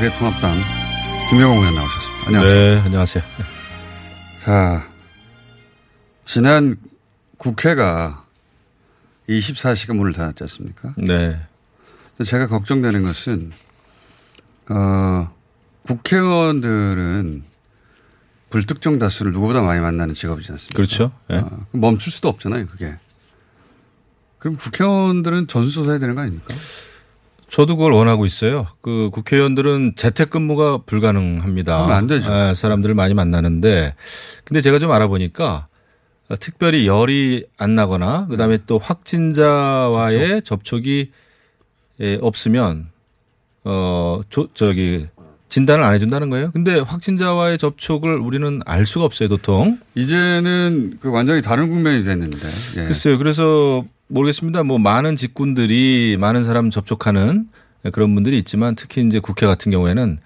미래통합당 김영호 의원 나오셨습니다. 안녕하세요. 네, 안녕하세요. 자, 지난 국회가 24시간 문을 닫았지 않습니까? 네. 제가 걱정되는 것은, 어, 국회의원들은 불특정 다수를 누구보다 많이 만나는 직업이지 않습니까? 그렇죠. 예. 어, 멈출 수도 없잖아요, 그게. 그럼 국회의원들은 전수조사해야 되는 거 아닙니까? 저도 그걸 원하고 있어요. 그 국회의원들은 재택근무가 불가능합니다. 그러면 안 되죠. 예, 사람들을 많이 만나는데, 근데 제가 좀 알아보니까 특별히 열이 안 나거나 그다음에 또 확진자와의 접촉 이 예, 없으면 어 저, 저기 진단을 안 해준다는 거예요. 근데 확진자와의 접촉을 우리는 알 수가 없어요, 도통. 이제는 그 완전히 다른 국면이 됐는데. 예. 글쎄요. 그래서 모르겠습니다. 뭐 많은 직군들이 많은 사람 접촉하는 그런 분들이 있지만 특히 이제 국회 같은 경우에는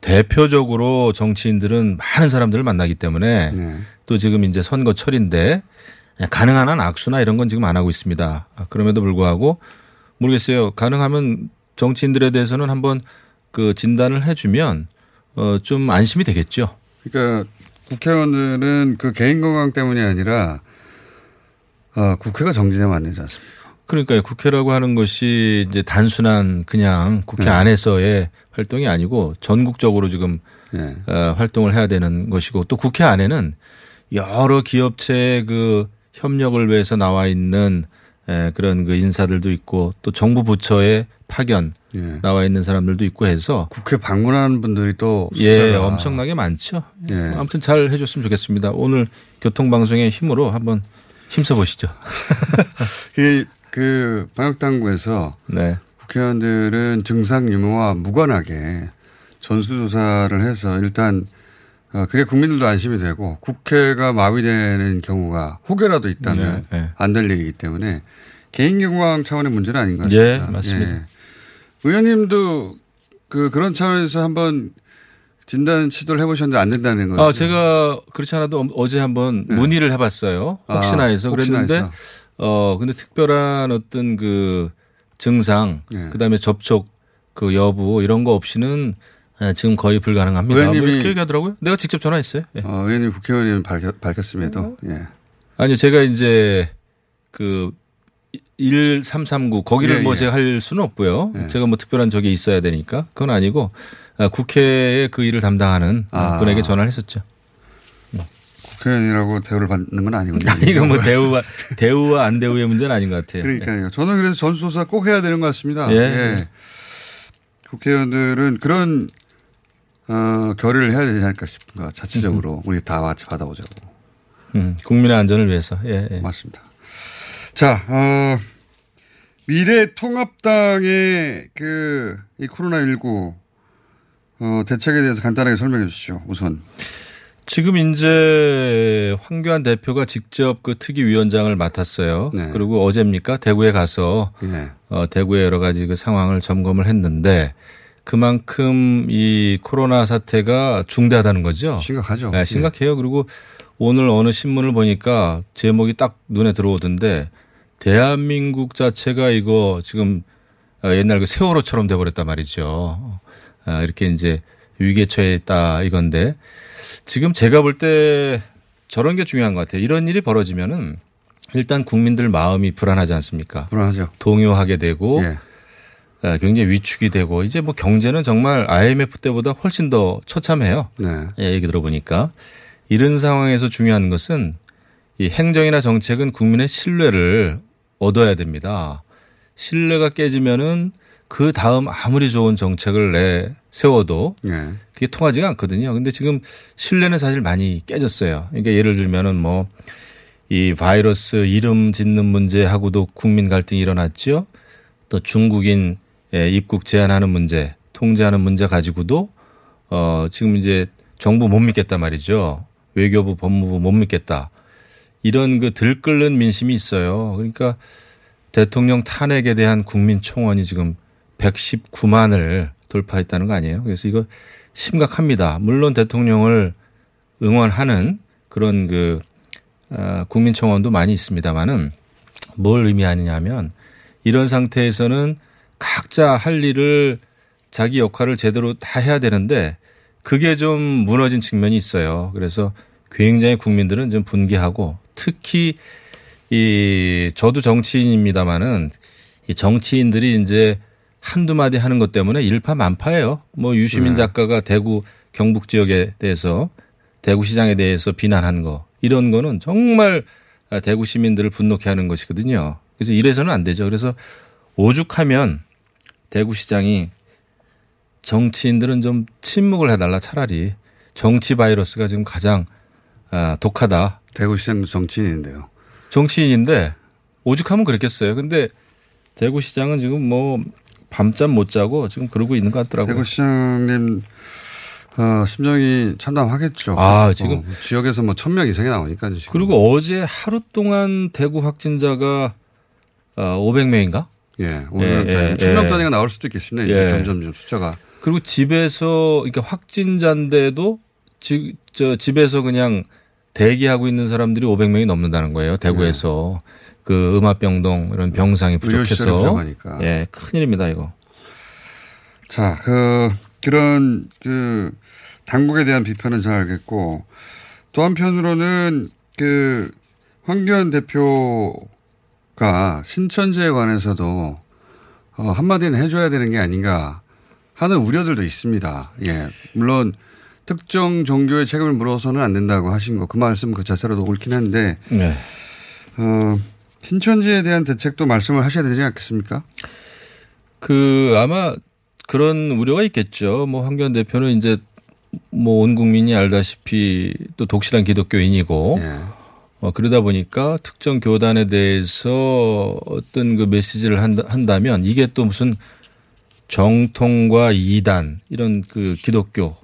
대표적으로 정치인들은 많은 사람들을 만나기 때문에 네. 또 지금 이제 선거철인데 가능한 한 악수나 이런 건 지금 안 하고 있습니다. 아, 그럼에도 불구하고 모르겠어요. 가능하면 정치인들에 대해서는 한번 그 진단을 해주면 어 좀 안심이 되겠죠. 그러니까 국회의원들은 그 개인 건강 때문이 아니라 어, 국회가 정지되면 안 되지 않습니까? 그러니까 국회라고 하는 것이 이제 단순한 그냥 국회 네. 안에서의 활동이 아니고 전국적으로 지금 예. 어, 활동을 해야 되는 것이고 또 국회 안에는 여러 기업체의 그 협력을 위해서 나와 있는 에, 그런 그 인사들도 있고 또 정부 부처의 파견 예. 나와 있는 사람들도 있고 해서 국회 방문하는 분들이 또 예, 엄청나게 많죠. 예. 아무튼 잘 해줬으면 좋겠습니다. 오늘 교통방송의 힘으로 한번 힘써 보시죠. 그, 그 방역 당국에서 네. 국회의원들은 증상 유무와 무관하게 전수조사를 해서 일단 어, 그래 국민들도 안심이 되고 국회가 마비되는 경우가 혹여라도 있다면 네, 네. 안될 일이기 때문에 개인 건강 차원의 문제는 아닌 것 예, 같습니다. 맞습니다. 의원님도 그 그런 차원에서 한번 진단 시도를 해보셨는데 안 된다는 거죠. 아, 제가 그렇지 않아도 어제 한번 네. 문의를 해봤어요. 혹시나 아, 해서 혹시나 그랬는데 해서. 어 근데 특별한 어떤 그 증상 네. 그다음에 접촉 그 여부 이런 거 없이는 예, 지금 거의 불가능합니다. 뭐 의원님이- 이렇게 얘기하더라고요. 내가 직접 전화했어요. 예. 어, 의원님 국회의원님 밝혔, 밝혔음에도 음. 예. 아니요, 제가 이제 그 1339 거기를 예, 뭐 예. 제가 할 수는 없고요. 예. 제가 뭐 특별한 적이 있어야 되니까 그건 아니고 아, 국회의 그 일을 담당하는 아. 분에게 전화를 했었죠. 국회의원이라고 대우를 받는 건 아니군요. 아니, 이건 뭐 대우와 대우와 안 대우의 문제는 아닌 것 같아요. 그러니까요. 저는 그래서 전수조사 꼭 해야 되는 것 같습니다. 예. 국회의원들은 그런 어, 결의를 해야 되지 않을까 싶은가 자체적으로 우리 다 같이 받아보자고. 음, 국민의 안전을 위해서. 예, 예. 맞습니다. 자, 어, 미래 통합당의 그, 이 코로나19 어, 대책에 대해서 간단하게 설명해 주시죠. 우선. 지금 이제 황교안 대표가 직접 그 특위위원장을 맡았어요. 네. 그리고 어제입니까 대구에 가서 예. 어, 대구의 여러 가지 그 상황을 점검을 했는데 그만큼 이 코로나 사태가 중대하다는 거죠. 심각하죠. 네, 심각해요. 그리고 오늘 어느 신문을 보니까 제목이 딱 눈에 들어오던데 대한민국 자체가 이거 지금 어, 옛날 그 세월호처럼 돼버렸단 말이죠. 아, 이렇게 이제 위기에 처해 있다 이건데 지금 제가 볼 때 저런 게 중요한 것 같아요. 이런 일이 벌어지면은 일단 국민들 마음이 불안하지 않습니까? 불안하죠. 동요하게 되고 예. 아, 굉장히 위축이 되고 이제 뭐 경제는 정말 IMF 때보다 훨씬 더 처참해요. 네. 예, 얘기 들어보니까 이런 상황에서 중요한 것은 이 행정이나 정책은 국민의 신뢰를 얻어야 됩니다. 신뢰가 깨지면은 그 다음 아무리 좋은 정책을 내 세워도 예. 그게 통하지가 않거든요. 근데 지금 신뢰는 사실 많이 깨졌어요. 그러니까 예를 들면은 뭐 이 바이러스 이름 짓는 문제하고도 국민 갈등이 일어났죠. 또 중국인 예, 입국 제한하는 문제, 통제하는 문제 가지고도 어 지금 이제 정부 못 믿겠다 말이죠. 외교부, 법무부 못 믿겠다. 이런 그 들끓는 민심이 있어요. 그러니까 대통령 탄핵에 대한 국민 총원이 지금 119만을 돌파했다는 거 아니에요. 그래서 이거 심각합니다. 물론 대통령을 응원하는 그런 그 어, 국민 총원도 많이 있습니다만은 뭘 의미하느냐 하면 이런 상태에서는 각자 할 일을 자기 역할을 제대로 다 해야 되는데 그게 좀 무너진 측면이 있어요. 그래서 굉장히 국민들은 좀 분개하고 특히 이 저도 정치인입니다마는 이 정치인들이 이제 한두 마디 하는 것 때문에 일파만파예요. 뭐 유시민 작가가 대구 경북 지역에 대해서 대구 시장에 대해서 비난한 거 이런 거는 정말 대구 시민들을 분노케 하는 것이거든요. 그래서 이래서는 안 되죠. 그래서 오죽하면 대구 시장이 정치인들은 좀 침묵을 해달라 차라리 정치 바이러스가 지금 가장 아, 독하다. 대구시장도 정치인인데요. 정치인인데 오죽하면 그랬겠어요. 근데 대구시장은 지금 뭐 밤잠 못 자고 지금 그러고 있는 것 같더라고요. 대구시장님 어, 심정이 참담하겠죠. 아, 지금- 어, 지역에서 뭐 천 명 이상이 나오니까 지금. 그리고 어제 하루 동안 대구 확진자가 어, 500명인가? 예, 오늘 예, 예, 천명 예. 단위가 나올 수도 있겠습니다. 이제 예. 점점 좀 숫자가 그리고 집에서 그러니까 확진자인데도 지, 저 집에서 그냥 대기하고 있는 사람들이 500명이 넘는다는 거예요. 대구에서 그 음압병동 이런 병상이 부족해서. 예 큰일입니다 이거. 자, 그, 그런, 그, 당국에 대한 비판은 잘 알겠고, 또 한편으로는, 그, 황교안 대표가 신천지에 관해서도, 어, 한마디는 해줘야 되는 게 아닌가 하는 우려들도 있습니다. 예. 물론, 특정 종교의 책임을 물어서는 안 된다고 하신 거, 그 말씀 그 자체로도 옳긴 한데, 네. 어, 신천지에 대한 대책도 말씀을 하셔야 되지 않겠습니까? 그 아마 그런 우려가 있겠죠. 뭐 황교안 대표는 이제 뭐 온 국민이 알다시피 또 독실한 기독교인이고 예. 어, 그러다 보니까 특정 교단에 대해서 어떤 그 메시지를 한다, 한다면 이게 또 무슨 정통과 이단 이런 그 기독교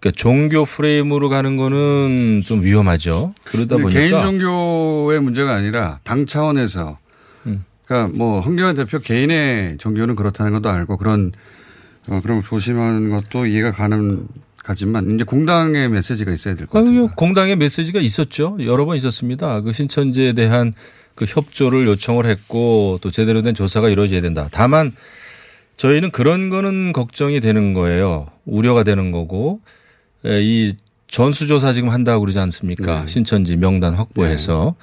그러니까 종교 프레임으로 가는 거는 좀 위험하죠. 그러다 보니까 개인 종교의 문제가 아니라 당 차원에서 음. 그러니까 뭐 황교안 대표 개인의 종교는 그렇다는 것도 알고 그런 어 그런 조심하는 것도 이해가 가는 가지만 이제 공당의 메시지가 있어야 될것 아유, 같아요. 공당의 메시지가 있었죠. 여러 번 있었습니다. 그 신천지에 대한 그 협조를 요청을 했고 또 제대로 된 조사가 이루어져야 된다. 다만 저희는 그런 거는 걱정이 되는 거예요. 우려가 되는 거고 에, 이 전수조사 지금 한다고 그러지 않습니까? 네. 신천지 명단 확보해서.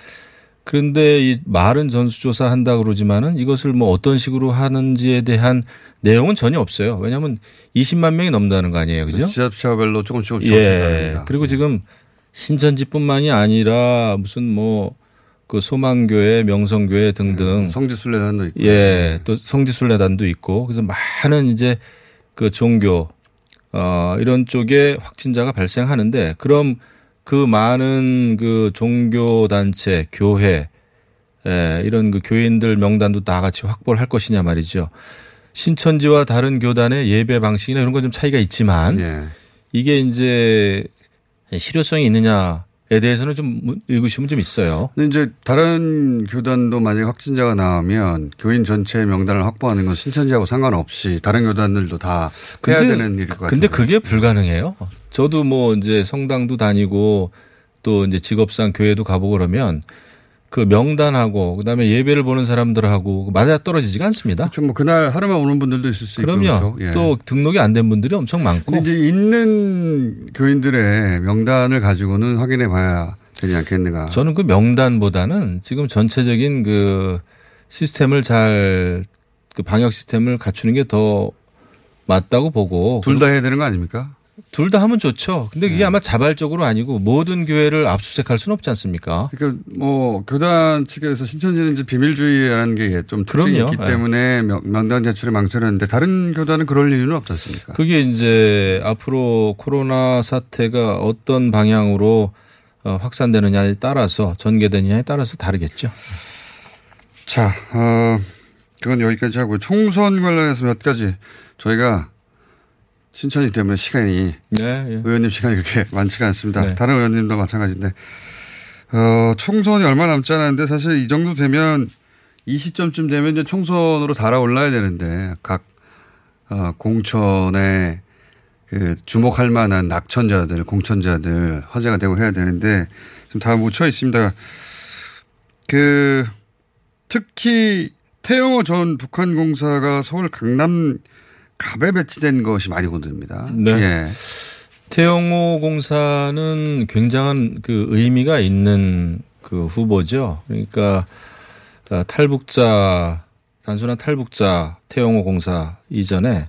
그런데 이 말은 전수조사 한다고 그러지만은 이것을 뭐 어떤 식으로 하는지에 대한 내용은 전혀 없어요. 왜냐하면 20만 명이 넘는다는 거 아니에요. 그죠? 지자체별로 조금씩 조금씩 예. 그리고 지금 신천지뿐만이 아니라 무슨 뭐 그 소망교회, 명성교회 등등 성지순례단도 있고. 예, 또 성지순례단도 있고 그래서 많은 이제 그 종교 어 이런 쪽에 확진자가 발생하는데 그럼 그 많은 그 종교 단체, 교회 예, 이런 그 교인들 명단도 다 같이 확보를 할 것이냐 말이죠. 신천지와 다른 교단의 예배 방식이나 이런 건 좀 차이가 있지만 예. 이게 이제 실효성이 있느냐에 대해서는 좀 의구심은 좀 있어요. 근데 이제 다른 교단도 만약 확진자가 나오면 교인 전체 명단을 확보하는 건 신천지하고 상관없이 다른 교단들도 다 해야 되는 일일 것 같아요. 근데 그게 불가능해요. 저도 뭐 이제 성당도 다니고 또 이제 직업상 교회도 가보고 그러면 그 명단하고 그다음에 예배를 보는 사람들하고 맞아 떨어지지가 않습니다. 좀뭐 그날 하루만 오는 분들도 있을 수 있고 그럼요. 그렇죠. 예. 또 등록이 안 된 분들이 엄청 많고 이제 있는 교인들의 명단을 가지고는 확인해 봐야 되지 않겠는가. 저는 그 명단보다는 지금 전체적인 그 시스템을 잘 그 방역 시스템을 갖추는 게 더 맞다고 보고 둘 다 해야 되는 거 아닙니까? 둘 다 하면 좋죠. 근데 네. 그게 아마 자발적으로 아니고 모든 교회를 압수수색할 수는 없지 않습니까? 그러니까 뭐 교단 측에서 신천지는 이제 비밀주의라는 게 좀 특징이 그럼요. 있기 네. 때문에 명- 명단 제출에 망설였는데 다른 교단은 그럴 이유는 없지 않습니까? 그게 이제 앞으로 코로나 사태가 어떤 방향으로 어, 확산되느냐에 따라서 전개되느냐에 따라서 다르겠죠. 자, 어, 그건 여기까지 하고 총선 관련해서 몇 가지 저희가 신천지 때문에 시간이 네. 예. 의원님 시간이 그렇게 많지가 않습니다. 네. 다른 의원님도 마찬가지인데 어, 총선이 얼마 남지 않았는데 사실 이 정도 되면 이 시점쯤 되면 이제 총선으로 달아올라야 되는데 각 어, 공천에 그 주목할 만한 낙천자들, 공천자들 화제가 되고 해야 되는데 지금 다 묻혀 있습니다. 그 특히 태영호 전 북한 공사가 서울 강남 갑에 배치된 것이 많이 건드립니다. 네. 예. 태영호 공사는 굉장한 그 의미가 있는 그 후보죠. 그러니까 어, 탈북자 단순한 탈북자 태영호 공사 이전에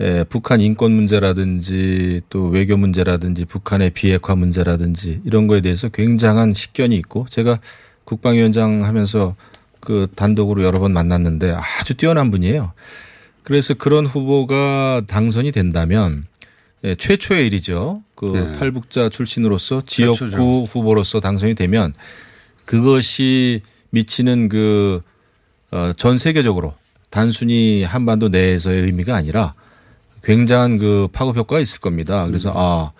에, 북한 인권 문제라든지 또 외교 문제라든지 북한의 비핵화 문제라든지 이런 거에 대해서 굉장한 식견이 있고 제가 국방위원장 하면서 그 단독으로 여러 번 만났는데 아주 뛰어난 분이에요. 그래서 그런 후보가 당선이 된다면 예, 최초의 일이죠. 그 네. 탈북자 출신으로서 지역구 최초죠. 후보로서 당선이 되면 그것이 미치는 그, 어, 전 세계적으로 단순히 한반도 내에서의 의미가 아니라 굉장한 그 파급 효과가 있을 겁니다. 그래서 아,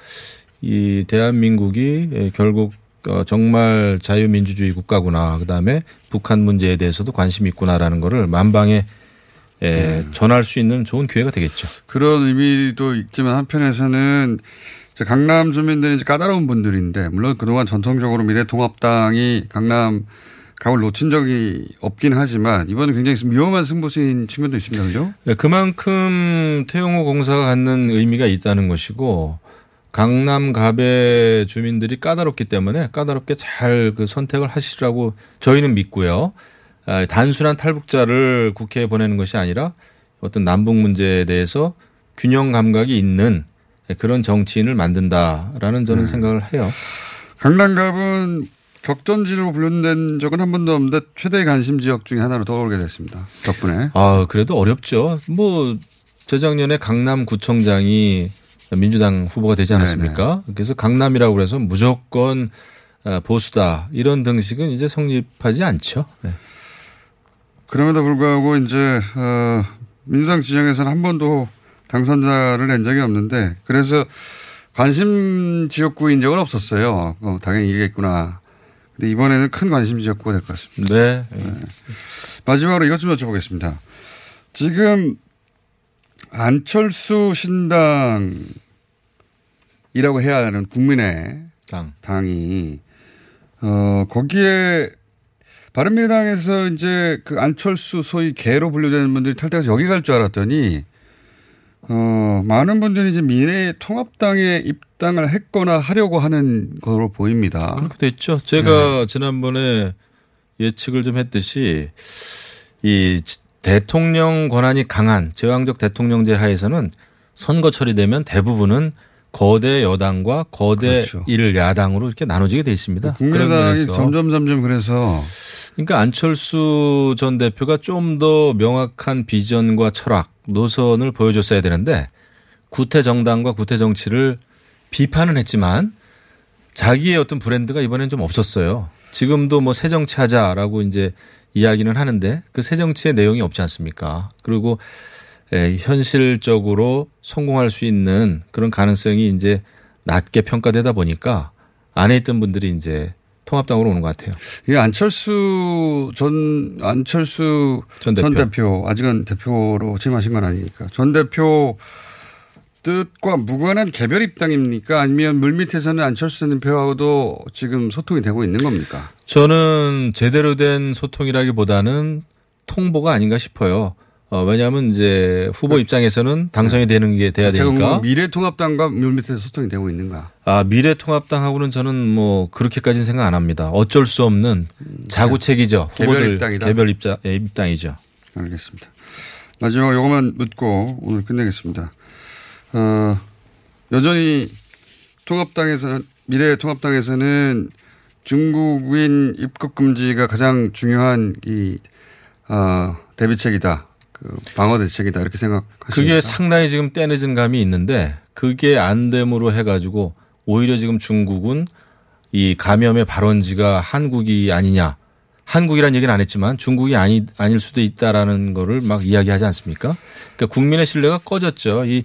이 대한민국이 예, 결국 어, 정말 자유민주주의 국가구나. 그 다음에 북한 문제에 대해서도 관심이 있구나라는 거를 만방에 예, 전할 수 있는 좋은 기회가 되겠죠. 그런 의미도 있지만 한편에서는 강남 주민들이 이제 까다로운 분들인데 물론 그동안 전통적으로 미래통합당이 강남 갑을 놓친 적이 없긴 하지만 이번에 굉장히 좀 위험한 승부수인 측면도 있습니다. 그죠? 네, 그만큼 태용호 공사가 갖는 의미가 있다는 것이고 강남 갑의 주민들이 까다롭기 때문에 까다롭게 잘 그 선택을 하시라고 저희는 믿고요. 아, 단순한 탈북자를 국회에 보내는 것이 아니라 어떤 남북 문제에 대해서 균형 감각이 있는 그런 정치인을 만든다라는 저는 생각을 해요. 강남갑은 격전지로 분류된 적은 한 번도 없는데 최대의 관심 지역 중에 하나로 떠오르게 됐습니다. 덕분에. 아, 그래도 어렵죠. 뭐 재작년에 강남구청장이 민주당 후보가 되지 않았습니까? 그래서 강남이라고 그래서 무조건 아, 보수다 이런 등식은 이제 성립하지 않죠. 네. 그럼에도 불구하고 이제 어, 민주당 진영에서는 한 번도 당선자를 낸 적이 없는데 그래서 관심 지역구 인 적은 없었어요. 어, 당연히 이겠구나. 근데 이번에는 큰 관심 지역구가 될 것 같습니다. 네. 마지막으로 이것 좀 여쭤보겠습니다. 지금 안철수 신당이라고 해야 하는 국민의 당. 당이 어 거기에 바른미래당에서 이제 그 안철수 소위 개로 분류되는 분들이 탈퇴해서 여기 갈 줄 알았더니 어 많은 분들이 이제 미래 통합당에 입당을 했거나 하려고 하는 것으로 보입니다. 그렇게 됐죠. 제가 지난번에 예측을 좀 했듯이 이 대통령 권한이 강한 제왕적 대통령제 하에서는 선거 처리되면 대부분은 거대 여당과 거대 그렇죠. 일 야당으로 이렇게 나눠지게 돼 있습니다. 그런 국민의당이 점점 점점 그래서 그러니까 안철수 전 대표가 좀 더 명확한 비전과 철학, 노선을 보여줬어야 되는데 구태 정당과 구태 정치를 비판은 했지만 자기의 어떤 브랜드가 이번엔 좀 없었어요. 지금도 뭐 새 정치 하자라고 이제 이야기는 하는데 그 새 정치의 내용이 없지 않습니까? 그리고 에, 현실적으로 성공할 수 있는 그런 가능성이 이제 낮게 평가되다 보니까 안에 있던 분들이 이제 통합당으로 오는 것 같아요. 이 안철수 전 안철수 전전 대표. 대표. 아직은 대표로 취임하신 건 아니니까 전 대표 뜻과 무관한 개별 입당입니까? 아니면 물밑에서는 안철수 전 대표하고도 지금 소통이 되고 있는 겁니까? 저는 제대로 된 소통이라기보다는 통보가 아닌가 싶어요. 어, 왜냐하면 이제 후보 입장에서는 당선이 되는 게 돼야 제가 되니까. 뭐 미래통합당과 물밑에서 소통이 되고 있는가? 아, 미래통합당하고는 저는 뭐 그렇게까지는 생각 안 합니다. 어쩔 수 없는 자구책이죠. 음, 개별 후보들 입당이다? 개별 입장, 예, 입당이죠. 알겠습니다. 마지막으로 요것만 묻고 오늘 끝내겠습니다. 어, 여전히 통합당에서는 미래 통합당에서는 중국인 입국 금지가 가장 중요한 이 어, 대비책이다. 그 방어 대책이다 이렇게 생각하십니까? 그게 상당히 지금 떼내진 감이 있는데 그게 안 됨으로 해가지고 오히려 지금 중국은 이 감염의 발원지가 한국이 아니냐. 한국이란 얘기는 안 했지만 중국이 아니, 아닐 수도 있다라는 거를 막 이야기하지 않습니까? 그러니까 국민의 신뢰가 꺼졌죠. 이,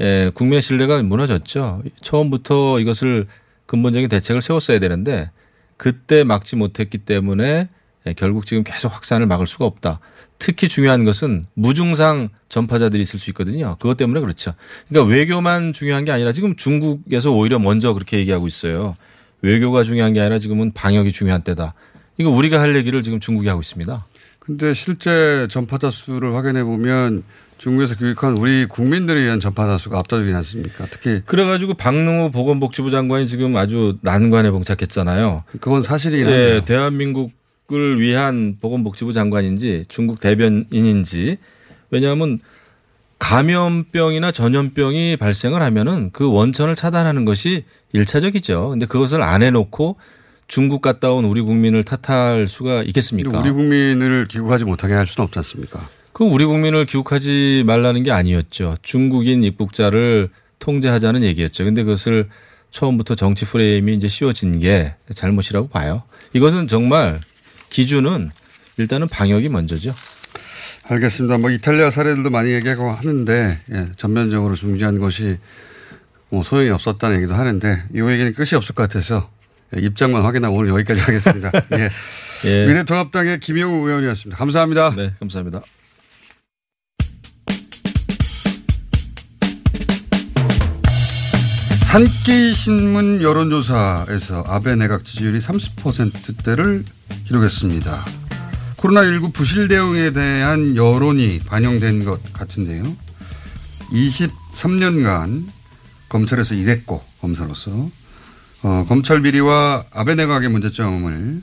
예, 국민의 신뢰가 무너졌죠. 처음부터 이것을 근본적인 대책을 세웠어야 되는데 그때 막지 못했기 때문에 예, 결국 지금 계속 확산을 막을 수가 없다. 특히 중요한 것은 무증상 전파자들이 있을 수 있거든요. 그것 때문에 그렇죠. 그러니까 외교만 중요한 게 아니라 지금 중국에서 오히려 먼저 그렇게 얘기하고 있어요. 외교가 중요한 게 아니라 지금은 방역이 중요한 때다. 이거 우리가 할 얘기를 지금 중국이 하고 있습니다. 근데 실제 전파자 수를 확인해 보면 중국에서 교육한 우리 국민들에 의한 전파자 수가 압도적이지 않습니까? 특히 그래가지고 박능우 보건복지부 장관이 지금 아주 난관에 봉착했잖아요. 그건 사실이긴 한데요. 예, 대한민국 을 위한 보건복지부 장관인지 중국 대변인인지 왜냐하면 감염병이나 전염병이 발생을 하면은 그 원천을 차단하는 것이 일차적이죠. 근데 그것을 안 해놓고 중국 갔다 온 우리 국민을 탓할 수가 있겠습니까? 우리 국민을 귀국하지 못하게 할 수는 없지 않습니까? 그 우리 국민을 귀국하지 말라는 게 아니었죠. 중국인 입국자를 통제하자는 얘기였죠. 근데 그것을 처음부터 정치 프레임이 이제 씌워진 게 잘못이라고 봐요. 이것은 정말 기준은 일단은 방역이 먼저죠. 알겠습니다. 뭐 이탈리아 사례들도 많이 얘기하고 하는데 예, 전면적으로 중지한 것이 뭐 소용이 없었다는 얘기도 하는데 이 얘기는 끝이 없을 것 같아서 예, 입장만 확인하고 오늘 여기까지 하겠습니다. 예. 예. 미래통합당의 김영우 의원이었습니다. 감사합니다. 네, 감사합니다. 산케이 신문 여론조사에서 아베 내각 지지율이 30%대를 기록했습니다. 코로나19 부실 대응에 대한 여론이 반영된 것 같은데요. 23년간 검찰에서 일했고 검사로서 어, 검찰 비리와 아베 내각의 문제점을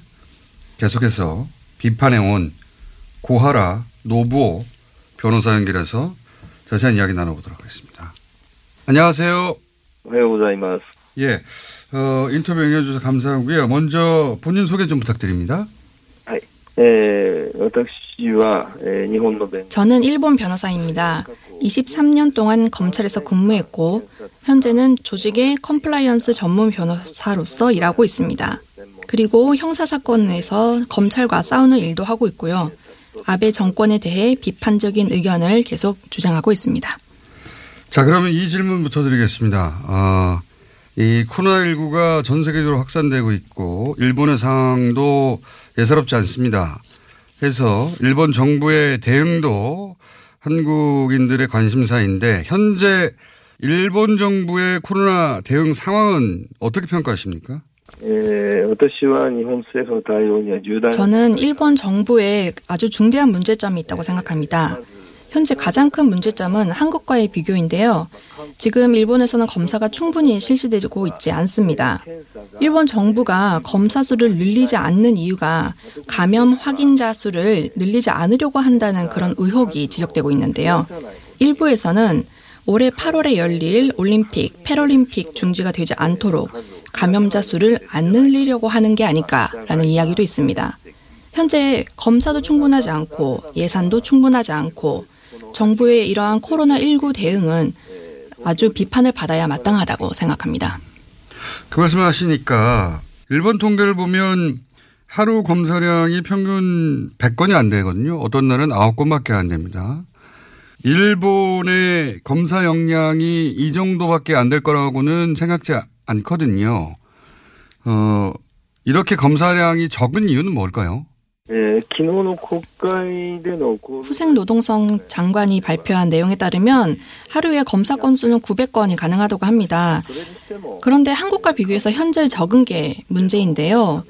계속해서 비판해온 고하라 노부오 변호사 연결해서 자세한 이야기 나눠보도록 하겠습니다. 안녕하세요. 네, 오자이마스. 예. 어, 인터뷰 응해주셔서 감사하고요. 먼저 본인 소개 좀 부탁드립니다. 저는 일본 변호사입니다. 23년 동안 검찰에서 근무했고 현재는 조직의 compliance 전문 변호사로서 일하고 있습니다. 그리고 형사 사건에서 검찰과 싸우는 일도 하고 있고요. 아베 정권에 대해 비판적인 의견을 계속 주장하고 있습니다. 자, 그러면 이 질문부터 드리겠습니다. 어, 이 코로나19가 전 세계적으로 확산되고 있고 일본의 상황도 예사롭지 않습니다. 그래서 일본 정부의 대응도 한국인들의 관심사인데 현재 일본 정부의 코로나 대응 상황은 어떻게 평가하십니까? 저는 일본 정부에 아주 중대한 문제점이 있다고 생각합니다. 현재 가장 큰 문제점은 한국과의 비교인데요. 지금 일본에서는 검사가 충분히 실시되고 있지 않습니다. 일본 정부가 검사 수를 늘리지 않는 이유가 감염 확인자 수를 늘리지 않으려고 한다는 그런 의혹이 지적되고 있는데요. 일부에서는 올해 8월에 열릴 올림픽, 패럴림픽 중지가 되지 않도록 감염자 수를 안 늘리려고 하는 게 아닐까라는 이야기도 있습니다. 현재 검사도 충분하지 않고 예산도 충분하지 않고 정부의 이러한 코로나19 대응은 아주 비판을 받아야 마땅하다고 생각합니다. 그 말씀을 하시니까 일본 통계를 보면 하루 검사량이 평균 100건이 안 되거든요. 어떤 날은 9건밖에 안 됩니다. 일본의 검사 역량이 이 정도밖에 안 될 거라고는 생각지 않거든요. 어, 이렇게 검사량이 적은 이유는 뭘까요? 후생 노동성 장관이 발표한 내용에 따르면 하루에 검사 건수는 900건이 가능하다고 합니다. 그런데 한국과 비교해서 현재 적은 게 문제인데요.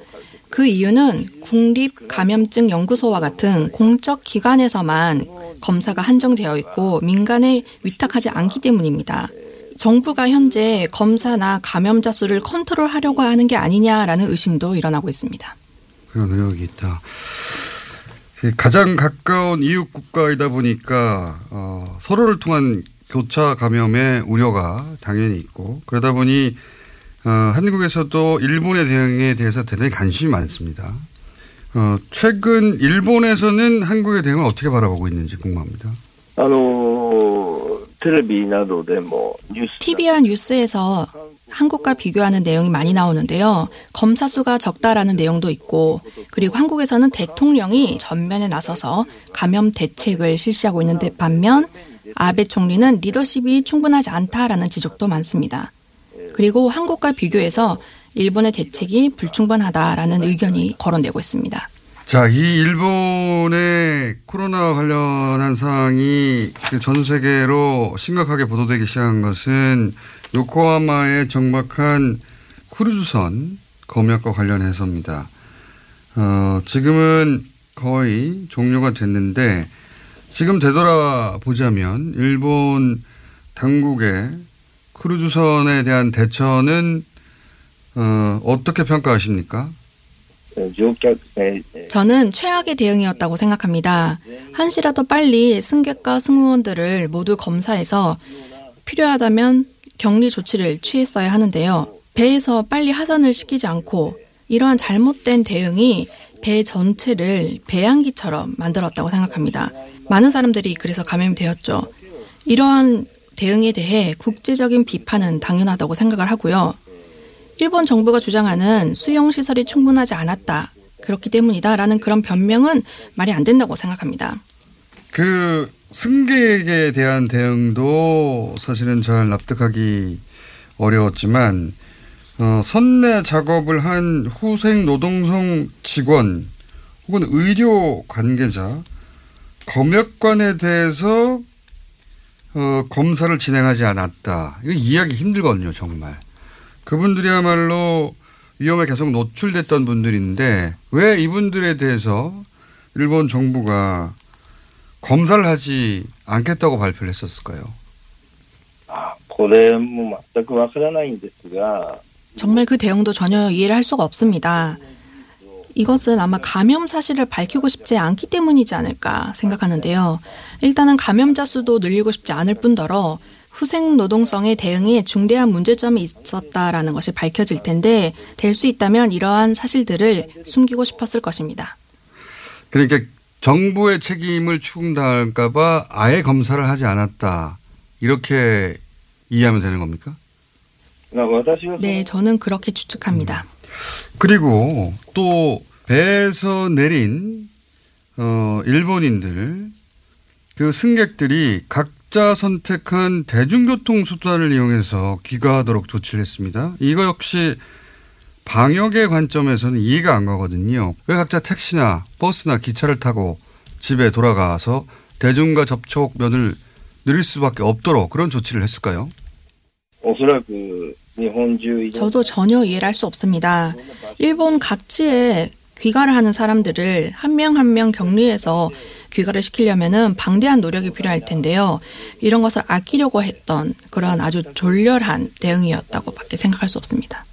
그 이유는 국립감염증연구소와 같은 공적 기관에서만 검사가 한정되어 있고 민간에 위탁하지 않기 때문입니다. 정부가 현재 검사나 감염자 수를 컨트롤하려고 하는 게 아니냐라는 의심도 일어나고 있습니다. 그런 의혹이 있다. 가장 가까운 이웃 국가이다 보니까 어, 서로를 통한 교차 감염의 우려가 당연히 있고 그러다 보니 어, 한국에서도 일본의 대응에 대해서 대단히 관심이 많습니다. 어, 최근 일본에서는 한국의 대응을 어떻게 바라보고 있는지 궁금합니다. あのテレビなどでもニュース TV와 뉴스에서 한국과 비교하는 내용이 많이 나오는데요. 검사 수가 적다라는 내용도 있고, 그리고 한국에서는 대통령이 전면에 나서서 감염 대책을 실시하고 있는데 반면 아베 총리는 리더십이 충분하지 않다라는 지적도 많습니다. 그리고 한국과 비교해서 일본의 대책이 불충분하다라는 의견이 거론되고 있습니다. 자, 이 일본의 코로나 관련한 사항이 그전 세계로 심각하게 보도되기 시작한 것은 요코하마에 정박한 크루즈선 검역과 관련해서입니다. 어, 지금은 거의 종료가 됐는데 지금 되돌아보자면 일본 당국의 크루즈선에 대한 대처는 어, 어떻게 평가하십니까? 네, 네, 네. 저는 최악의 대응이었다고 생각합니다. 한시라도 빨리 승객과 승무원들을 모두 검사해서 필요하다면 격리 조치를 취했어야 하는데요. 배에서 빨리 하선을 시키지 않고 이러한 잘못된 대응이 배 전체를 배양기처럼 만들었다고 생각합니다. 많은 사람들이 그래서 감염이 되었죠. 이러한 대응에 대해 국제적인 비판은 당연하다고 생각을 하고요. 일본 정부가 주장하는 수용 시설이 충분하지 않았다. 그렇기 때문이다 라는 그런 변명은 말이 안 된다고 생각합니다. 그 승객에 대한 대응도 사실은 잘 납득하기 어려웠지만 어, 선내 작업을 한 후생 노동성 직원 혹은 의료 관계자 검역관에 대해서 어, 검사를 진행하지 않았다. 이거 이해하기 힘들거든요, 정말. 그분들이야말로 위험에 계속 노출됐던 분들인데 왜 이분들에 대해서 일본 정부가 검사를 하지 않겠다고 발표를 했었을까요? 아, 고래 뭐 맞다고 와서라나인데스가 정말 그 대응도 전혀 이해를 할 수가 없습니다. 이것은 아마 감염 사실을 밝히고 싶지 않기 때문이지 않을까 생각하는데요. 일단은 감염자 수도 늘리고 싶지 않을 뿐더러 후생 노동성의 대응에 중대한 문제점이 있었다라는 것이 밝혀질 텐데 될 수 있다면 이러한 사실들을 숨기고 싶었을 것입니다. 그러니까 정부의 책임을 추궁당할까 봐 아예 검사를 하지 않았다. 이렇게 이해하면 되는 겁니까? 네, 저는 그렇게 추측합니다. 음. 그리고 또 배에서 내린 어, 일본인들 그 승객들이 각자 선택한 대중교통 수단을 이용해서 귀가하도록 조치를 했습니다. 이거 역시 방역의 관점에서는 이해가 안 가거든요. 왜 각자 택시나 버스나 기차를 타고 집에 돌아가서 대중과 접촉 면을 늘릴 수밖에 없도록 그런 조치를 했을까요? 그 저도 전혀 이해를 할 수 없습니다. 일본 각지에 귀가를 하는 사람들을 한 명 한 명 격리해서 귀가를 시키려면 방대한 노력이 필요할 텐데요. 이런 것을 아끼려고 했던 그런 아주 졸렬한 대응이었다고밖에 생각할 수 없습니다.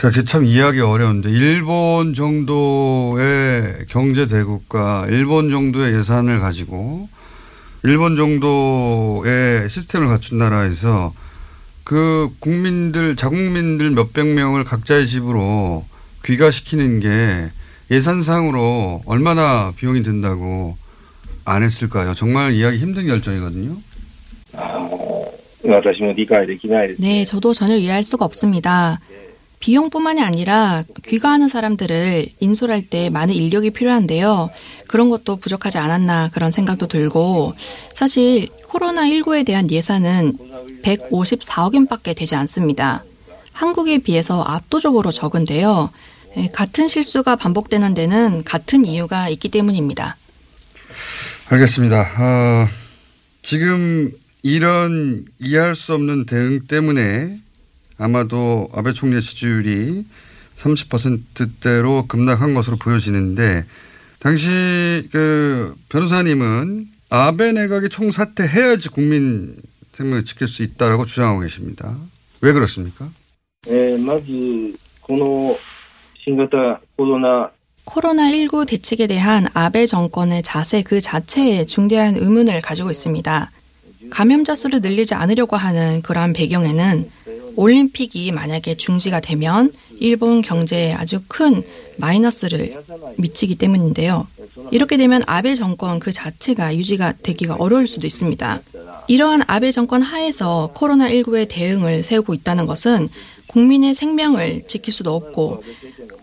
그게 참 이해하기 어려운데 일본 정도의 경제 대국과 일본 정도의 예산을 가지고 일본 정도의 시스템을 갖춘 나라에서 그 국민들 자국민들 몇백 명을 각자의 집으로 귀가시키는 게 예산상으로 얼마나 비용이 든다고 안 했을까요? 정말 이해하기 힘든 결정이거든요. 네, 저도 전혀 이해할 수가 없습니다. 비용뿐만이 아니라 귀가하는 사람들을 인솔할 때 많은 인력이 필요한데요. 그런 것도 부족하지 않았나 그런 생각도 들고 사실 코로나19에 대한 예산은 154억 엔밖에 되지 않습니다. 한국에 비해서 압도적으로 적은데요. 예, 같은 실수가 반복되는 데는 같은 이유가 있기 때문입니다. 알겠습니다. 어, 지금 이런 이해할 수 없는 대응 때문에 아마도 아베 총리의 지지율이 30%대로 급락한 것으로 보여지는데 당시 그 변호사님은 아베 내각이 총사퇴해야지 국민 생명을 지킬 수 있다라고 주장하고 계십니다. 왜 그렇습니까? えーまず、この新型コロナ 코로나19 대책에 대한 아베 정권의 자세 그 자체에 중대한 의문을 가지고 있습니다. 감염자 수를 늘리지 않으려고 하는 그러한 배경에는 올림픽이 만약에 중지가 되면 일본 경제에 아주 큰 마이너스를 미치기 때문인데요. 이렇게 되면 아베 정권 그 자체가 유지가 되기가 어려울 수도 있습니다. 이러한 아베 정권 하에서 코로나19에 대응을 세우고 있다는 것은 국민의 생명을 지킬 수도 없고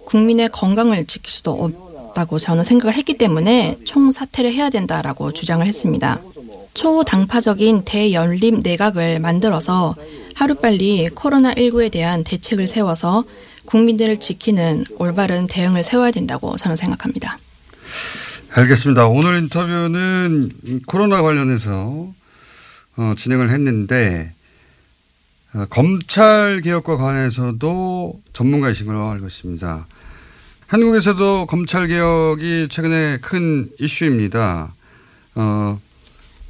국민의 건강을 지킬 수도 없다고 저는 생각을 했기 때문에 총 사퇴를 해야 된다라고 주장을 했습니다. 초당파적인 대연립 내각을 만들어서 하루빨리 코로나19에 대한 대책을 세워서 국민들을 지키는 올바른 대응을 세워야 된다고 저는 생각합니다. 알겠습니다. 오늘 인터뷰는 코로나 관련해서 어, 진행을 했는데 어, 검찰 개혁과 관해서도 전문가이신 걸로 알고 있습니다. 한국에서도 검찰 개혁이 최근에 큰 이슈입니다. 어,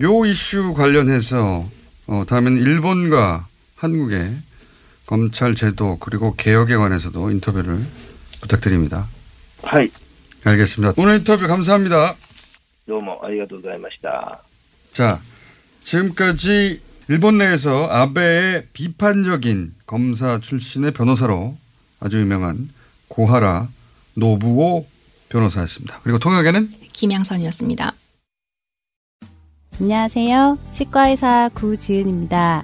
요 이슈 관련해서 어, 다음에는 일본과 한국의 검찰 제도 그리고 개혁에 관해서도 인터뷰를 부탁드립니다. 하이. 알겠습니다. 오늘 인터뷰 감사합니다. 너무 아리가도고자이마시다 자, 지금까지 일본 내에서 아베의 비판적인 검사 출신의 변호사로 아주 유명한 고하라 노부오 변호사였습니다. 그리고 통역에는 김양선이었습니다. 안녕하세요. 치과의사 구지은입니다.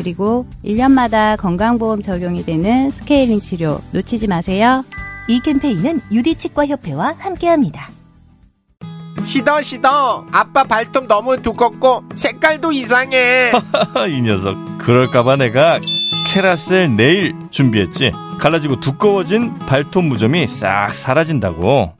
그리고 1년마다 건강보험 적용이 되는 스케일링 치료 놓치지 마세요. 이 캠페인은 유디치과협회와 함께합니다. 시더 시더. 아빠 발톱 너무 두껍고 색깔도 이상해. 이 녀석. 그럴까봐 내가 캐라셀 네일 준비했지. 갈라지고 두꺼워진 발톱 무좀이 싹 사라진다고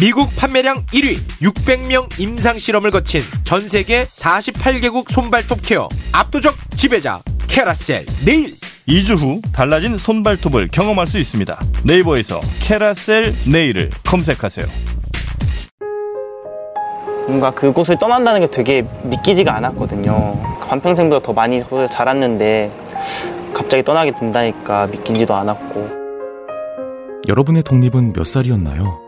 미국 판매량 1위 600명 임상 실험을 거친 전 세계 48개국 손발톱 케어 압도적 지배자 캐라셀 네일 2주 후 달라진 손발톱을 경험할 수 있습니다 네이버에서 캐라셀 네일을 검색하세요 뭔가 그곳을 떠난다는 게 되게 믿기지가 않았거든요. 반평생보다 더 많이 자랐는데 갑자기 떠나게 된다니까 믿기지도 않았고. 여러분의 독립은 몇 살이었나요?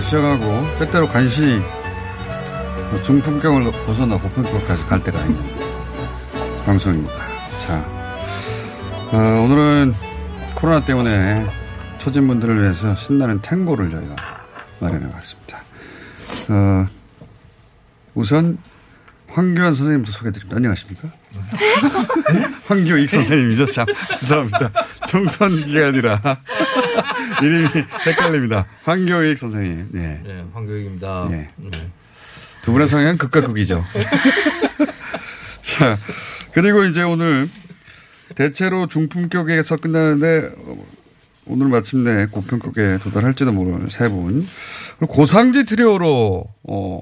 고품격을 시작하고 때때로 간신히 중품격을 벗어나 고품격까지 갈 때가 있는 방송입니다. 자, 어, 오늘은 코로나 때문에 처진 분들을 위해서 신나는 탱고를 저희가 마련해 봤습니다. 어, 우선 황교안 선생님부터 소개해드립니다. 안녕하십니까? 황교익 선생님이죠. 참, 죄송합니다. 정선기가 아니라 이름이 헷갈립니다. 황교익 선생님. 네. 네, 황교익입니다. 네. 두 분의 성향은 극과 극이죠. 자, 그리고 이제 오늘 대체로 중품격에서 끝나는데 어, 오늘 마침내 고품격에 도달할지도 모를 세 분. 고상지 트리오로 어,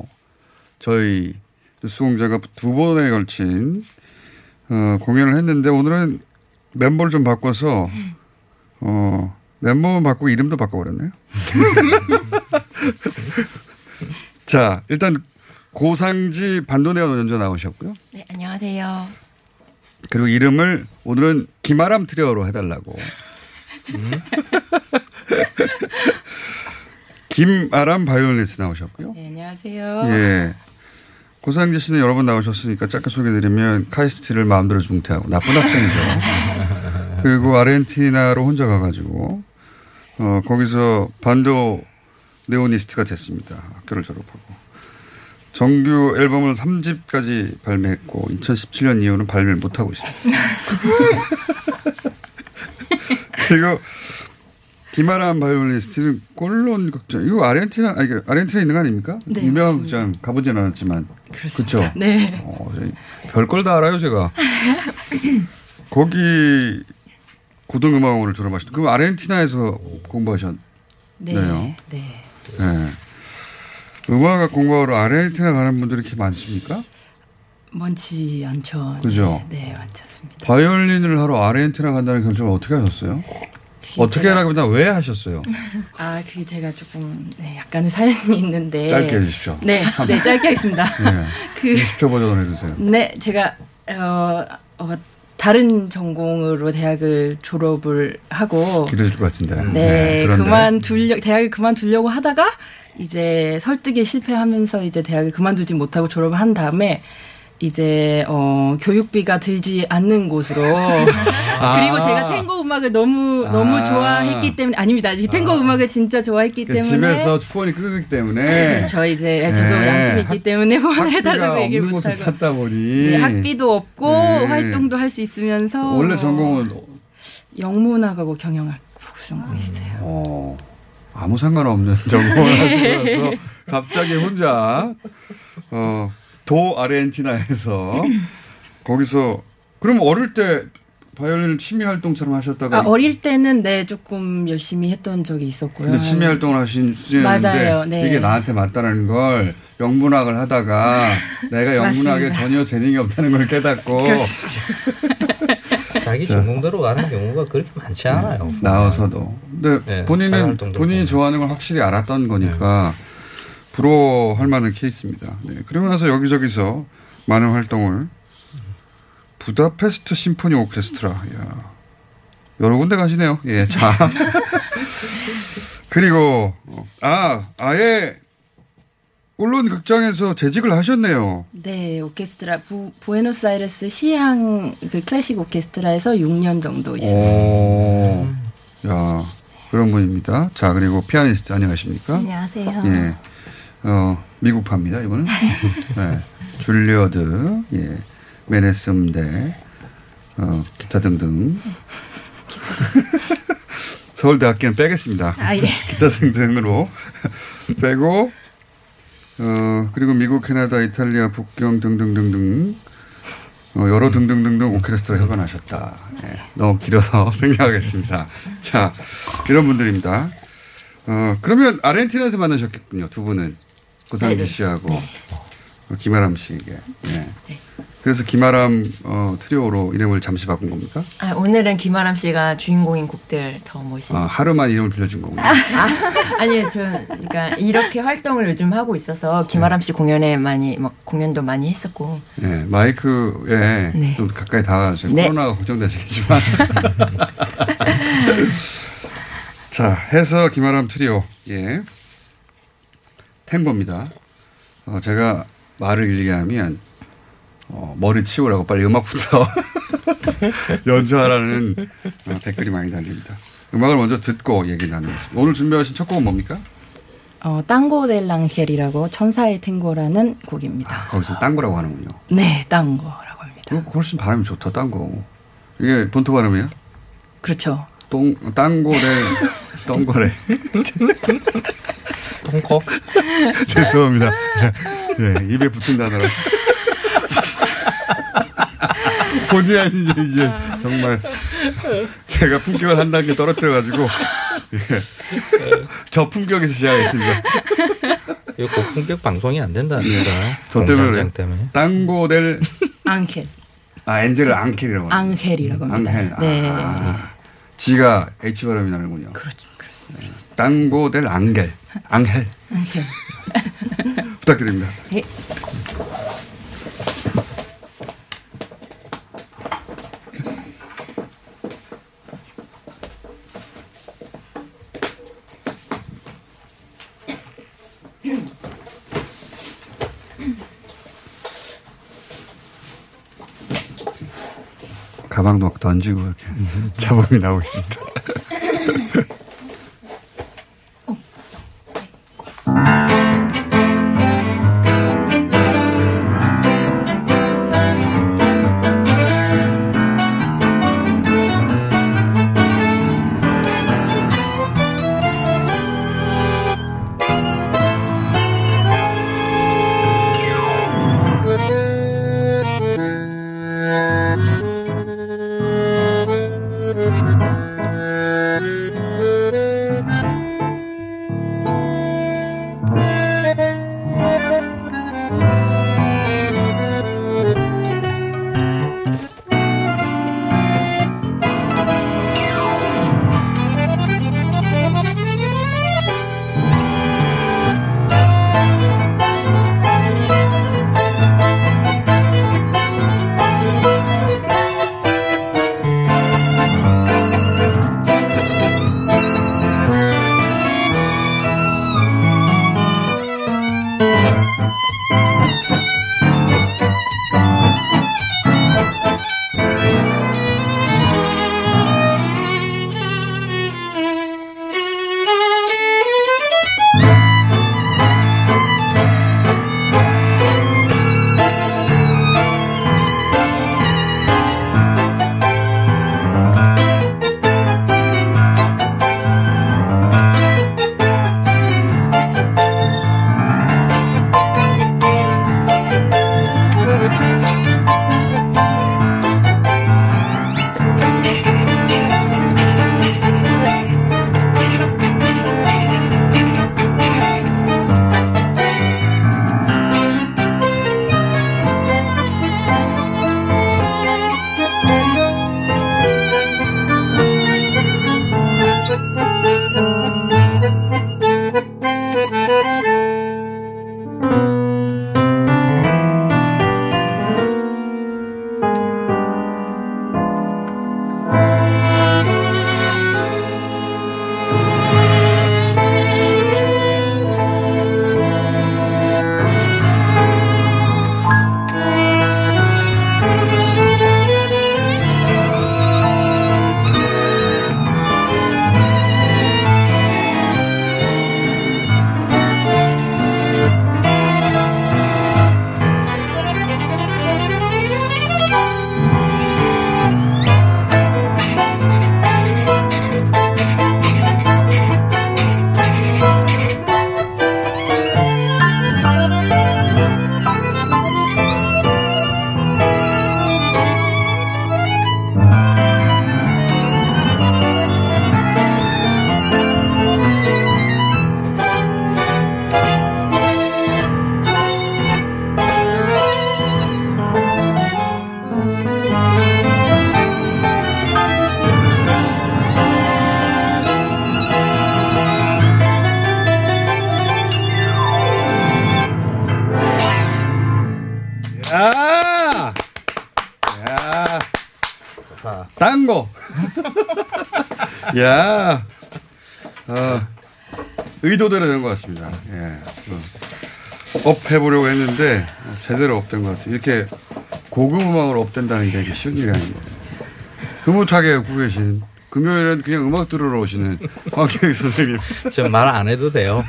저희 뉴스공장과 두 번에 걸친 어, 공연을 했는데 오늘은 멤버를 좀 바꿔서 어, 멤버만 바꾸고 이름도 바꿔버렸네요. 자, 일단 고상지 반도네온 연주 나오셨고요. 네, 안녕하세요. 그리고 이름을 오늘은 김아람 트리오로 해달라고. 김아람 바이올리니스트 나오셨고요. 네, 안녕하세요. 예. 고상지 씨는 여러 번 나오셨으니까 짧게 소개드리면 카이스트를 마음대로 중퇴하고 나쁜 학생이죠. 그리고 아르헨티나로 혼자 가가지고 어, 거기서 bandoneonist가 됐습니다. 학교를 졸업하고. 정규 앨범을 3집까지 발매했고 2017년 이후는 발매를 못하고 있습니다. 그리고 김아람 바이올리니스트는 꼴론 극장. 이거 아르헨티나 아니 그 아르헨티나에 있는 거 아닙니까? 네, 유명한 극장 가보진 않았지만 그렇죠. 네. 어, 별걸 다 알아요 제가. 거기 고등음악원을 졸업하셨. 그럼 아르헨티나에서 공부하셨네요. 네. 네. 네. 음악학 공부하러 아르헨티나 가는 분들이 이렇게 많습니까? 많지 않죠. 그죠? 네, 많지 않습니다. 바이올린을 하러 아르헨티나 간다는 결정을 어떻게 하셨어요? 어떻게 하라기보다 왜 하셨어요? 아, 그게 제가 조금 네, 약간의 사연이 있는데 짧게 해주십시오. 네, 참. 네, 짧게 하겠습니다. 네. 그 20초 버전 해주세요. 네, 제가 어, 어, 다른 전공으로 대학을 졸업을 하고 길어질 것 같은데. 네, 그런데. 그만 둘려 대학을 그만 두려고 하다가 이제 설득에 실패하면서 이제 대학을 그만두지 못하고 졸업을 한 다음에 이제 어 교육비가 들지 않는 곳으로 그리고 제가 탱고 음악을 너무 너무 아. 좋아했기 때문에 아닙니다. 탱고 음악을 진짜 좋아했기 그 때문에 집에서 후원이 끊기 때문에. 저 이제 저도 네. 양심이 있기 때문에 후원을 학비가 해달라고 얘기를 못하고 찾다 보니. 네, 학비도 없고 네. 활동도 할 수 있으면서 원래 전공은 영문학하고 경영학 복수 전공했어요. 어, 아무 상관없는 전공을 하시면서 갑자기 혼자 어, 도 아르헨티나에서 거기서 그럼 어릴 때 바이올린 취미 활동처럼 하셨다가 아, 어릴 때는 네 조금 열심히 했던 적이 있었고요. 근데 취미 활동을 하신 맞아요. 네. 이게 나한테 맞다는 걸 영문학을 하다가 내가 영문학에. 전혀 재능이 없다는 걸 깨닫고 자기 자. 전공대로 가는 경우가 그렇게 많지 않아요. 나와서도. 근데 네, 본인은 본인이. 좋아하는 걸 확실히 알았던 거니까 부러워할 만한 케이스입니다. 네. 그러고 나서 여기저기서 많은 활동을 부다페스트 심포니 오케스트라. 야. 여러 군데 가시네요. 예, 자. 그리고 어, 아 아예 꼴론 극장에서 재직을 하셨네요. 네 오케스트라 부, 부에노스아이레스 시향 그 클래식 오케스트라에서 6년 정도 있었어요. 오, 야 그런 분입니다. 자 그리고 피아니스트 안녕하십니까? 안녕하세요. 예, 어 미국파입니다 이분은. 네, 줄리어드, 예, 음대, 어 기타 등등. 서울대학교는 빼겠습니다. 아, 예. 기타 등등으로 빼고 어 그리고 미국, 캐나다, 이탈리아, 북경 등등등등 어, 여러 등등등등 오케스트라 협연하셨다. 예, 너무 길어서 생략하겠습니다. 자 이런 분들입니다. 어 그러면 아르헨티나에서 만나셨겠군요 두 분은 고상기 네네. 씨하고 어, 김아람 씨에게. 예. 그래서 김아람 어, 트리오로 이름을 잠시 바꾼 겁니까? 아, 오늘은 김아람 씨가 주인공인 곡들 더 모신. 아, 하루만 이름을 빌려준 거군요. 아, 아니요, 저 그러니까 이렇게 활동을 요즘 하고 있어서 김아람 씨 공연에 많이 막 공연도 많이 했었고. 예, 마이크에 네. 좀 가까이 다가가세요. 네. 코로나가 걱정되시겠지만. 자, 해서 김아람 트리오. 예. 탱고입니다. 어, 제가 말을 길게 하면, 어, 머리 치우라고 빨리 음악부터 연주하라는 어, 댓글이 많이 달립니다. 음악을 먼저 듣고 얘기 나누겠습니다. 오늘 준비하신 첫 곡은 뭡니까? 어, 땅고 델 랑헬이라고 천사의 탱고라는 곡입니다. 거기서 딴 거라고 하는군요. 네, 땅고라고 합니다. 훨씬 발음이 좋다, 딴 거. 이게 본토 발음이에요? 그렇죠. 똥, 땅고래, 똥고래. 똥코? 죄송합니다. 예, 입에 붙은 단어라. 본의 아니게 이게 정말 제가 품격을 한 단계 떨어뜨려가지고 예. 저 품격에서 시작했습니다. 이거 고품격 방송이 안 된다니까. 저 때문에. 때문에. 땅고델 앙켈. 아 엔젤을 앙켈이라고 앙헬이라고 합니다. 앙헬. 네. 아, G가 H 발음이 나는군요. 그렇죠. 땅고 델 앙겔. 앙헬. 앙헬. 부탁드립니다. 네. 가방도 막 던지고 이렇게 자범이 나오고 있습니다. 의도대로 된 것 같습니다. 예. 어, 업해보려고 했는데 어, 제대로 업된 것 같아요. 이렇게 고급 음악으로 업된다는 게 쉬운 일이 아닙니다. 흐뭇하게 웃고 계신 금요일엔 그냥 음악 들으러 오시는 황교익 선생님. 저 말 안 해도 돼요.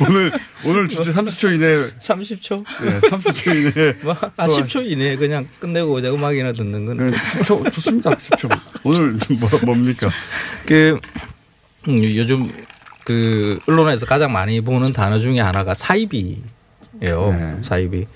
오늘 오늘 주제 30초 이내 30초? 네, 30초 이내. 뭐, 아, 10초 이내에 그냥 끝내고 이제 음악이나 듣는 건. 10초 좋습니다. 10초. 오늘 뭐, 뭡니까? 그 음, 요즘 그 언론에서 가장 많이 보는 단어 중에 하나가 사이비예요. 네. 사이비.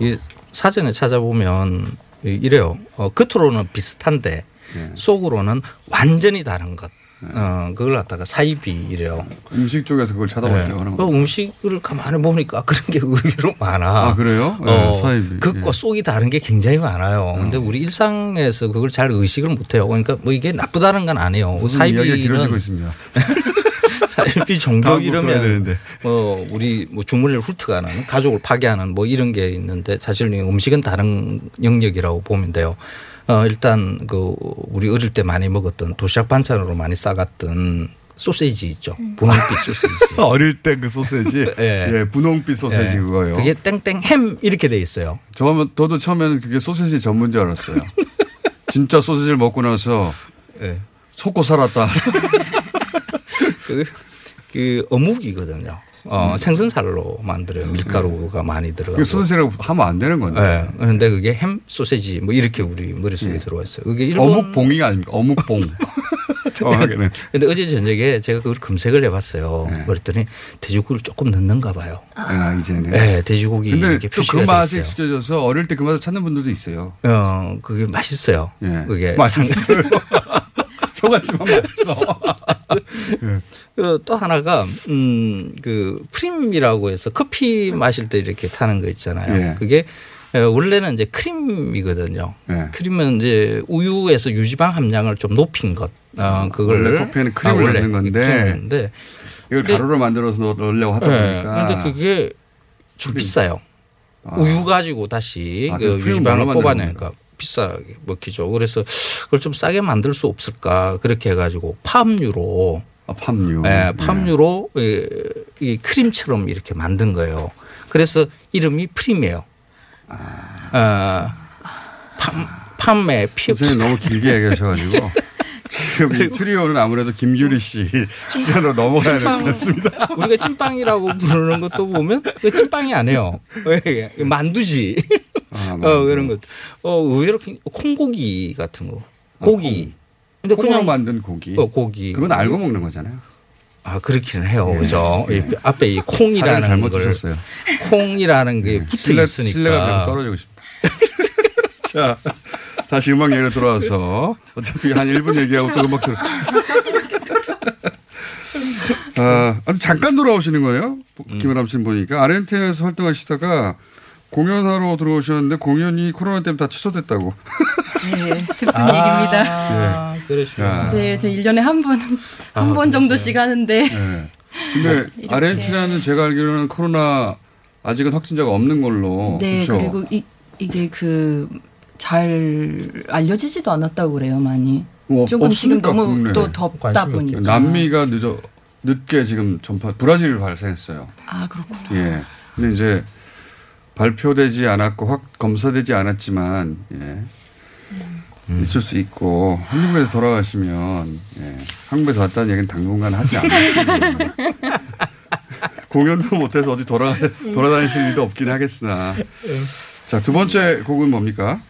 이 사전에 찾아보면 이- 이래요. 어, 겉으로는 비슷한데 네. 속으로는 완전히 다른 것. 어, 그걸 갖다가 사이비 이래요. 음식 쪽에서 그걸 찾아보려고 하는 그 거. 음식을 가만히 보니까 그런 게 의외로 많아. 아, 그래요? 네, 어, 사이비. 겉과 예. 속이 다른 게 굉장히 많아요. 근데 우리 일상에서 그걸 잘 의식을 못 해요. 그러니까 뭐 이게 나쁘다는 건 아니에요. 사이비는 4.1비 종교 이러면 되는데. 뭐 우리 뭐 주머니를 훑어가는 가족을 파괴하는 뭐 이런 게 있는데 사실 음식은 다른 영역이라고 보면 돼요. 어 일단 그 우리 어릴 때 많이 먹었던 도시락 반찬으로 많이 싸갔던 소세지 있죠. 분홍빛 소세지. 어릴 때 그 소세지. 예. 예, 분홍빛 소세지 예. 그거요. 그게 땡땡 햄 이렇게 돼 있어요. 저, 저도 처음에는 그게 소세지 전문 줄 알았어요. 진짜 소세지를 먹고 나서 예. 속고 살았다. 그, 그 어묵이거든요. 어, 생선살로 만들어요. 밀가루가 많이 들어가고. 그 소세지라고 하면 안 되는 건데. 예. 그런데 그게 햄 소세지 뭐 이렇게 우리 머릿속에 들어와 있어요. 그게 일본 어묵봉이가 아닙니까? 어묵봉. 정확하게는. 근데 어제 저녁에 제가 그걸 검색을 해봤어요. 그랬더니 돼지고기를 조금 넣는가 봐요. 아, 이제는. 네, 돼지고기 근데 또 그 맛에. 익숙해져서 어릴 때 그 맛을 찾는 분들도 있어요. 어, 그게 맛있어요. 예. 그게 맛있어요. 소같지만 맛있어. 그또 하나가 음그 프림이라고 해서 커피 마실 때 이렇게 타는 거 있잖아요. 예. 그게 어, 원래는 이제 크림이거든요. 예. 크림은 이제 우유에서 유지방 함량을 좀 높인 것. 어, 그걸 원래 커피에는 크림을 아, 넣는 건데 넣는데 이걸 근데- 가루로 만들어서 넣으려고 하다 네, 보니까. 그런데 그게 좀 비싸요. 우유 가지고 다시 아, 그 유지방을 뽑아내니까 비싸게 먹히죠. 그래서 그걸 좀 싸게 만들 수 없을까 그렇게 해가지고 팜유로 아, 팜유. 네, 팜유로 이, 이 크림처럼 이렇게 만든 거예요. 그래서 이름이 프림이에요. 아, 팜, 팜의 피. 선생님 너무 길게 얘기하셔가지고 지금 이 트리오는 아무래도 김규리 씨 시간으로 넘어가야 될 것 같습니다. 우리가 찐빵이라고 부르는 것도 보면 그 찐빵이 아니에요. 왜? 만두지. 아, 어, 그런 것. 어, 의외로 콩고기 같은 거. 고기. 근데 콩으로 그냥 만든 고기. 어, 고기. 그건 알고 먹는 거잖아요. 아, 그렇기는 해요. 그죠? 이 앞에 이 콩이라는 잘못 걸 주셨어요. 콩이라는 게 붙어 신뢰, 있으니까. 신뢰가 좀 떨어지고 싶다. 자, 다시 음악 예로 돌아와서 어차피 한 1분 얘기하고 또 음악 들어. 아, 잠깐 돌아오시는 거예요? 김혜람 씨는 보니까 아르헨티나에서 활동하시다가 공연하러 들어오셨는데 공연이 코로나 때문에 다 취소됐다고. 네, 슬픈 아. 얘기입니다. 예. 그러시구나. 네, 저 1년에 한 번, 한 아, 번 정도씩 하는데. 네. 근데 이렇게. 아르헨티나는 제가 알기로는 코로나 아직은 확진자가 없는 걸로. 네, 그렇죠? 그리고 이, 이게 그, 잘 알려지지도 않았다고 그래요, 많이. 뭐 조금 지금 없습니까, 너무? 또 덥다 보니까. 남미가 늦어 늦게 지금 전파 브라질이 발생했어요. 아, 그렇구나. 예. 근데 이제 발표되지 않았고 확 검사되지 않았지만 예. 있을 수 있고 한국에서 돌아가시면 예. 한국에서 왔다는 얘기는 당분간 하지 않을 공연도 못해서 어디 돌아 돌아다니실 일도 없긴 하겠으나 자 두 번째 곡은 뭡니까?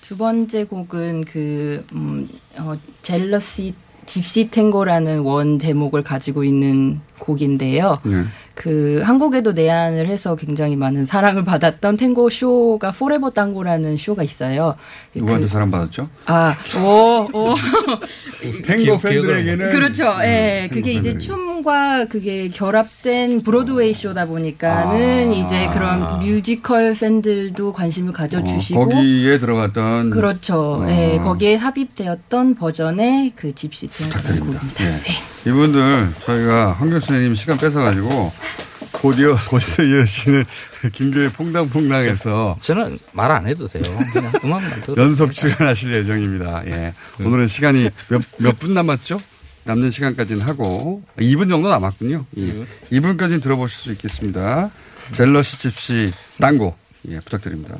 두 번째 곡은 그, 음, 어, Jealousy Gypsy Tango라는 원 제목을 가지고 있는 곡인데요. 네. 그 한국에도 내한을 해서 굉장히 많은 사랑을 받았던 탱고 쇼가 Forever Tango라는 쇼가 있어요. 누구한테 그- 사랑 받았죠? 아, 오, 오. 탱고 팬들에게는 그렇죠. 예. 음, 그게 탱고 이제. 춤과 그게 결합된 브로드웨이 쇼다 보니까는 아. 이제 그런 뮤지컬 팬들도 관심을 가져 주시고 어, 거기에 들어갔던 그렇죠. 어. 예, 거기에 삽입되었던 버전의 그 집시 탱고 곡입니다. 예. 이분들 저희가 황교 선생님 시간 뺏어가지고 곧이어 곧이어 이어지는 김교의 퐁당퐁당에서 저는 말 안 해도 돼요. 그냥 음악만 들어. 연속 출연하실 예정입니다. 예. 오늘은 시간이 몇 몇 분 남았죠? 남는 시간까지는 하고 2분 정도 남았군요. 예. 2분까지는 들어보실 수 있겠습니다. 젤러시 집시 땅고 예, 부탁드립니다.